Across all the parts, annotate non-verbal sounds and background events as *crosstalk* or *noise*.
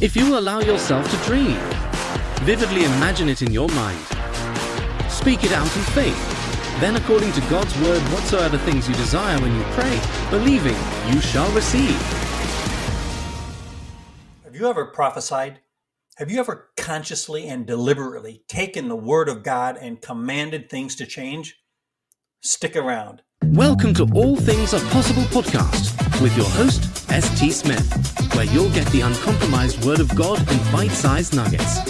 If you allow yourself to dream, vividly imagine it in your mind, speak it out in faith, then according to God's word, whatsoever things you desire when you pray, believing, you shall receive. Have you ever prophesied? Have you ever consciously and deliberately taken the word of God and commanded things to change? Stick around. Welcome to All Things Are Possible podcast with your host, S.T. Smith, where you'll get the uncompromised Word of God in bite sized nuggets.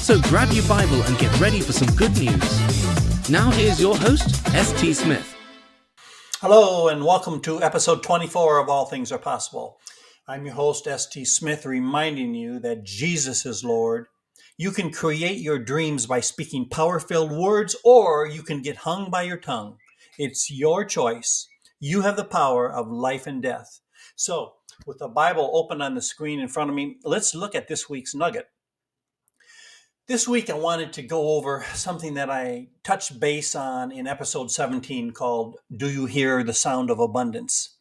So grab your Bible and get ready for some good news. Now, here's your host, S.T. Smith. Hello, and welcome to episode 24 of All Things Are Possible. I'm your host, S.T. Smith, reminding you that Jesus is Lord. You can create your dreams by speaking power filled words, or you can get hung by your tongue. It's your choice. You have the power of life and death. So, with the Bible open on the screen in front of me, let's look at this week's nugget. This week, I wanted to go over something that I touched base on in episode 17 called Do You Hear the Sound of Abundance?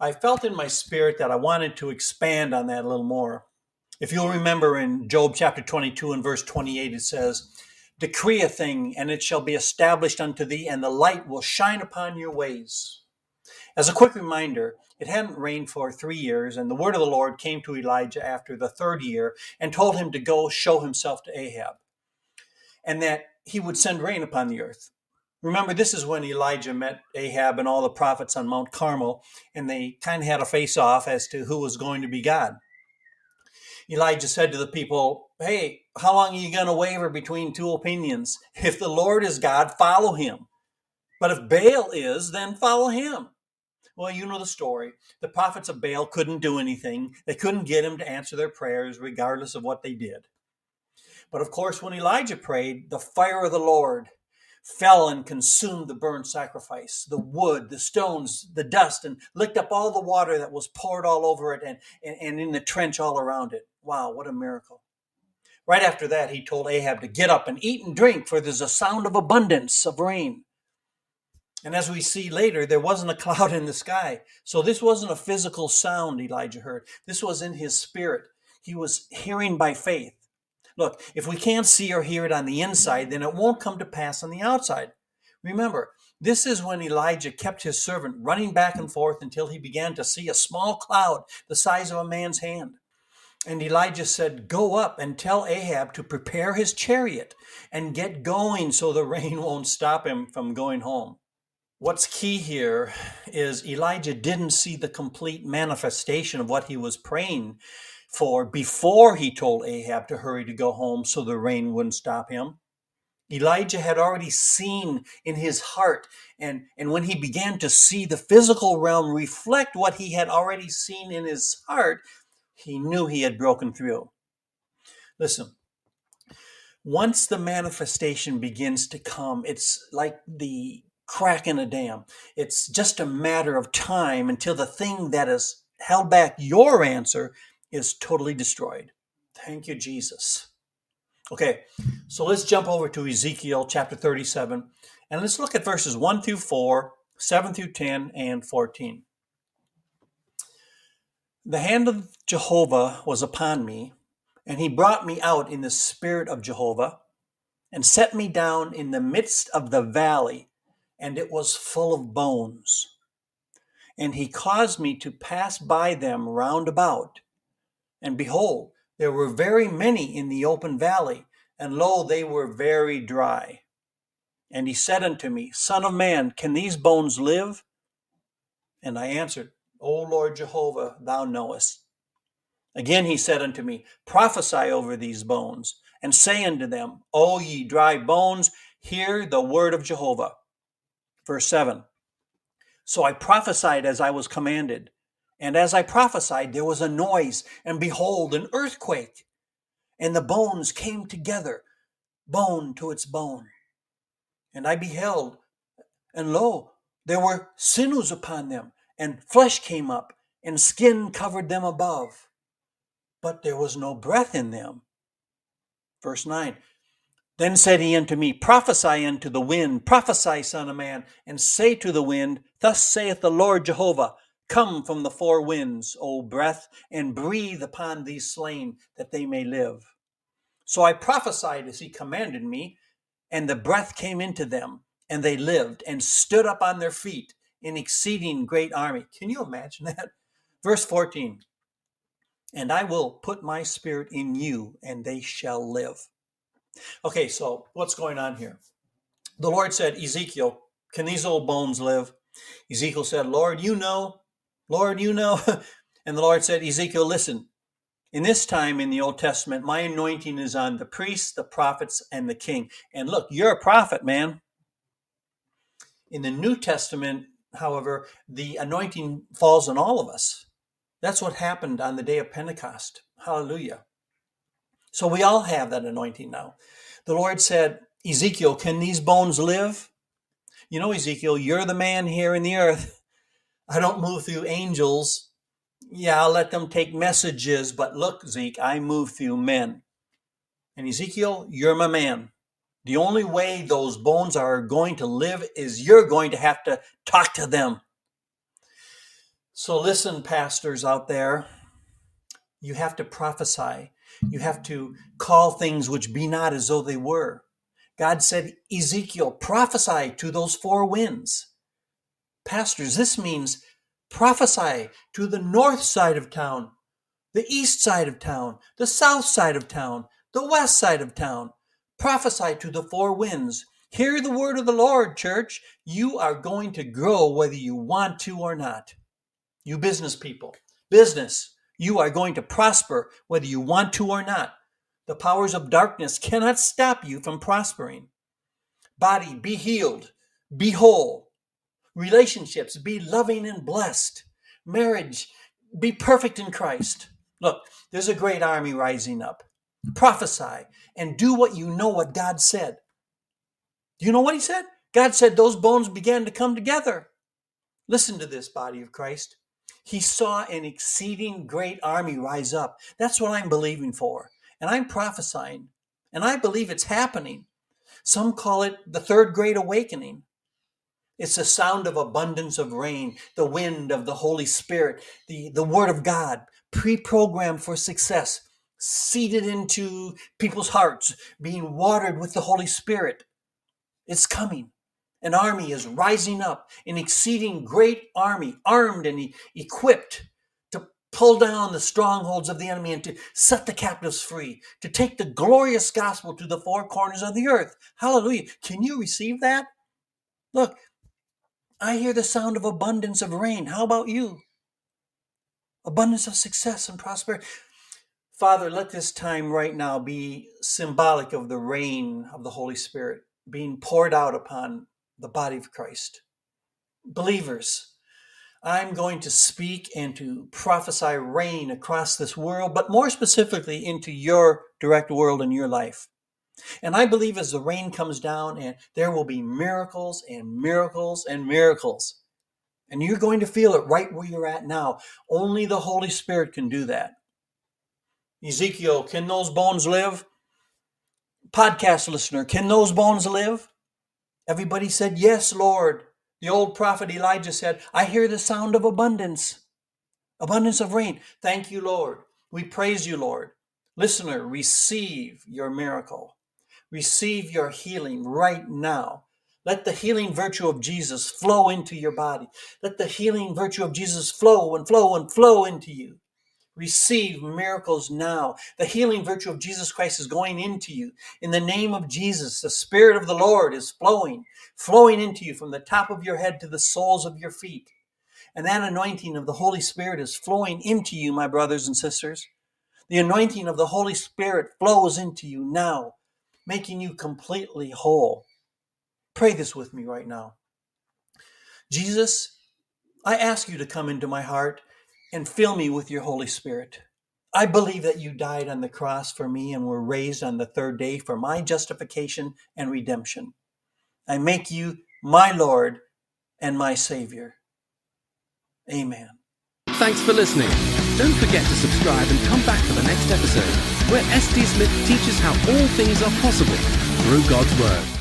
I felt in my spirit that I wanted to expand on that a little more. If you'll remember in Job chapter 22 and verse 28, it says, Decree a thing, and it shall be established unto thee, and the light will shine upon your ways. As a quick reminder, it hadn't rained for three years, and the word of the Lord came to Elijah after the third year and told him to go show himself to Ahab, and that he would send rain upon the earth. Remember, this is when Elijah met Ahab and all the prophets on Mount Carmel, and they kind of had a face off as to who was going to be God. Elijah said to the people, Hey, how long are you going to waver between two opinions? If the Lord is God, follow him. But if Baal is, then follow him. Well, you know the story. The prophets of Baal couldn't do anything, they couldn't get him to answer their prayers, regardless of what they did. But of course, when Elijah prayed, the fire of the Lord fell and consumed the burnt sacrifice, the wood, the stones, the dust, and licked up all the water that was poured all over it and, and, and in the trench all around it. Wow, what a miracle. Right after that, he told Ahab to get up and eat and drink, for there's a sound of abundance of rain. And as we see later, there wasn't a *laughs* cloud in the sky. So this wasn't a physical sound Elijah heard. This was in his spirit. He was hearing by faith. Look, if we can't see or hear it on the inside, then it won't come to pass on the outside. Remember, this is when Elijah kept his servant running back and forth until he began to see a small cloud the size of a man's hand. And Elijah said, Go up and tell Ahab to prepare his chariot and get going so the *laughs* rain won't stop him from going home. What's key here is Elijah didn't see the complete manifestation of what he was praying for before he told Ahab to hurry to go home so the rain wouldn't stop him. Elijah had already seen in his heart, and, and when he began to see the physical realm reflect what he had already seen in his heart, he knew he had broken through. Listen, once the manifestation begins to come, it's like the crack in a dam. It's just a matter of time until the thing that has held back your answer is totally destroyed. Thank you, Jesus. Okay, so let's jump over to Ezekiel chapter 37 and let's look at verses 1 through 4, 7 through 10, and 14. The hand of Jehovah was upon me, and he brought me out in the spirit of Jehovah, and set me down in the midst of the valley, and it was full of bones. And he caused me to pass by them round about and behold, there were very many in the open valley, and lo, they were very dry. And he said unto me, Son of man, can these bones live? And I answered, O Lord Jehovah, thou knowest. Again he said unto me, Prophesy over these bones, and say unto them, O ye dry bones, hear the word of Jehovah. Verse 7 So I prophesied as I was commanded. And as I prophesied, there was a noise, and behold, an earthquake. And the bones came together, bone to its bone. And I beheld, and lo, there were sinews upon them, and flesh came up, and skin covered them above. But there was no breath in them. Verse 9 Then said he unto me, Prophesy unto the wind, prophesy, Son of Man, and say to the wind, Thus saith the Lord Jehovah Come from the four winds, O breath, and breathe upon these slain, that they may live. So I prophesied as he commanded me, and the breath came into them, and they lived, and stood up on their feet, an exceeding great army. Can you imagine *laughs* that? Verse 14 And I will put my spirit in you, and they shall live. Okay, so what's going on here? The Lord said, Ezekiel, can these old bones live? Ezekiel said, Lord, you know. Lord, you know. *laughs* and the Lord said, Ezekiel, listen. In this time in the Old Testament, my anointing is on the priests, the prophets, and the king. And look, you're a prophet, man. In the New Testament, however, the anointing falls on all of us. That's what happened on the day of Pentecost. Hallelujah. So we all have that anointing now. The Lord said, Ezekiel, can these bones live? You know, Ezekiel, you're the man here in the earth. *laughs* I don't move through angels. Yeah, I'll let them take messages, but look, Zeke, I move through men. And Ezekiel, you're my man. The only way those bones are going to live is you're going to have to talk to them. So listen, pastors out there, you have to prophesy. You have to call things which be not as though they were. God said, Ezekiel, prophesy to those four winds. Pastors, this means prophesy to the north side of town, the east side of town, the south side of town, the west side of town. Prophesy to the four winds. Hear the word of the Lord, church. You are going to grow whether you want to or not. You business people, business, you are going to prosper whether you want to or not. The powers of darkness cannot stop you from prospering. Body, be healed, be whole, relationships, be loving and blessed. Marriage, be perfect in Christ. Look, there's a great army rising up. Prophesy and do what you know what God said. Do you know what He said? God said those bones began to come together. Listen to this, body of Christ. He saw an exceeding great army rise up. That's what I'm believing for. And I'm prophesying. And I believe it's happening. Some call it the third great awakening. It's the sound of abundance of rain, the wind of the Holy Spirit, the, the Word of God, pre programmed for success, seeded into people's hearts, being watered with the Holy Spirit. It's coming. An army is rising up, an exceeding great army, armed and equipped to pull down the strongholds of the enemy and to set the captives free, to take the glorious gospel to the four corners of the earth. Hallelujah. Can you receive that? Look, I hear the sound of abundance of rain. How about you? Abundance of success and prosperity. Father, let this time right now be symbolic of the rain of the Holy Spirit being poured out upon the body of Christ. Believers, I'm going to speak and to prophesy rain across this world, but more specifically into your direct world and your life. And I believe as the rain comes down, and there will be miracles and miracles and miracles. And you're going to feel it right where you're at now. Only the Holy Spirit can do that. Ezekiel, can those bones live? Podcast listener, can those bones live? Everybody said, Yes, Lord. The old prophet Elijah said, I hear the sound of abundance, abundance of rain. Thank you, Lord. We praise you, Lord. Listener, receive your miracle. Receive your healing right now. Let the healing virtue of Jesus flow into your body. Let the healing virtue of Jesus flow and flow and flow into you. Receive miracles now. The healing virtue of Jesus Christ is going into you. In the name of Jesus, the Spirit of the Lord is flowing, flowing into you from the top of your head to the soles of your feet. And that anointing of the Holy Spirit is flowing into you, my brothers and sisters. The anointing of the Holy Spirit flows into you now making you completely whole. Pray this with me right now. Jesus, I ask you to come into my heart and fill me with your Holy Spirit. I believe that you died on the cross for me and were raised on the third day for my justification and redemption. I make you my Lord and my Savior. Amen. Thanks for listening. Don't forget to subscribe and come back for the next episode, where S.T. Smith teaches how all things are possible through God's Word.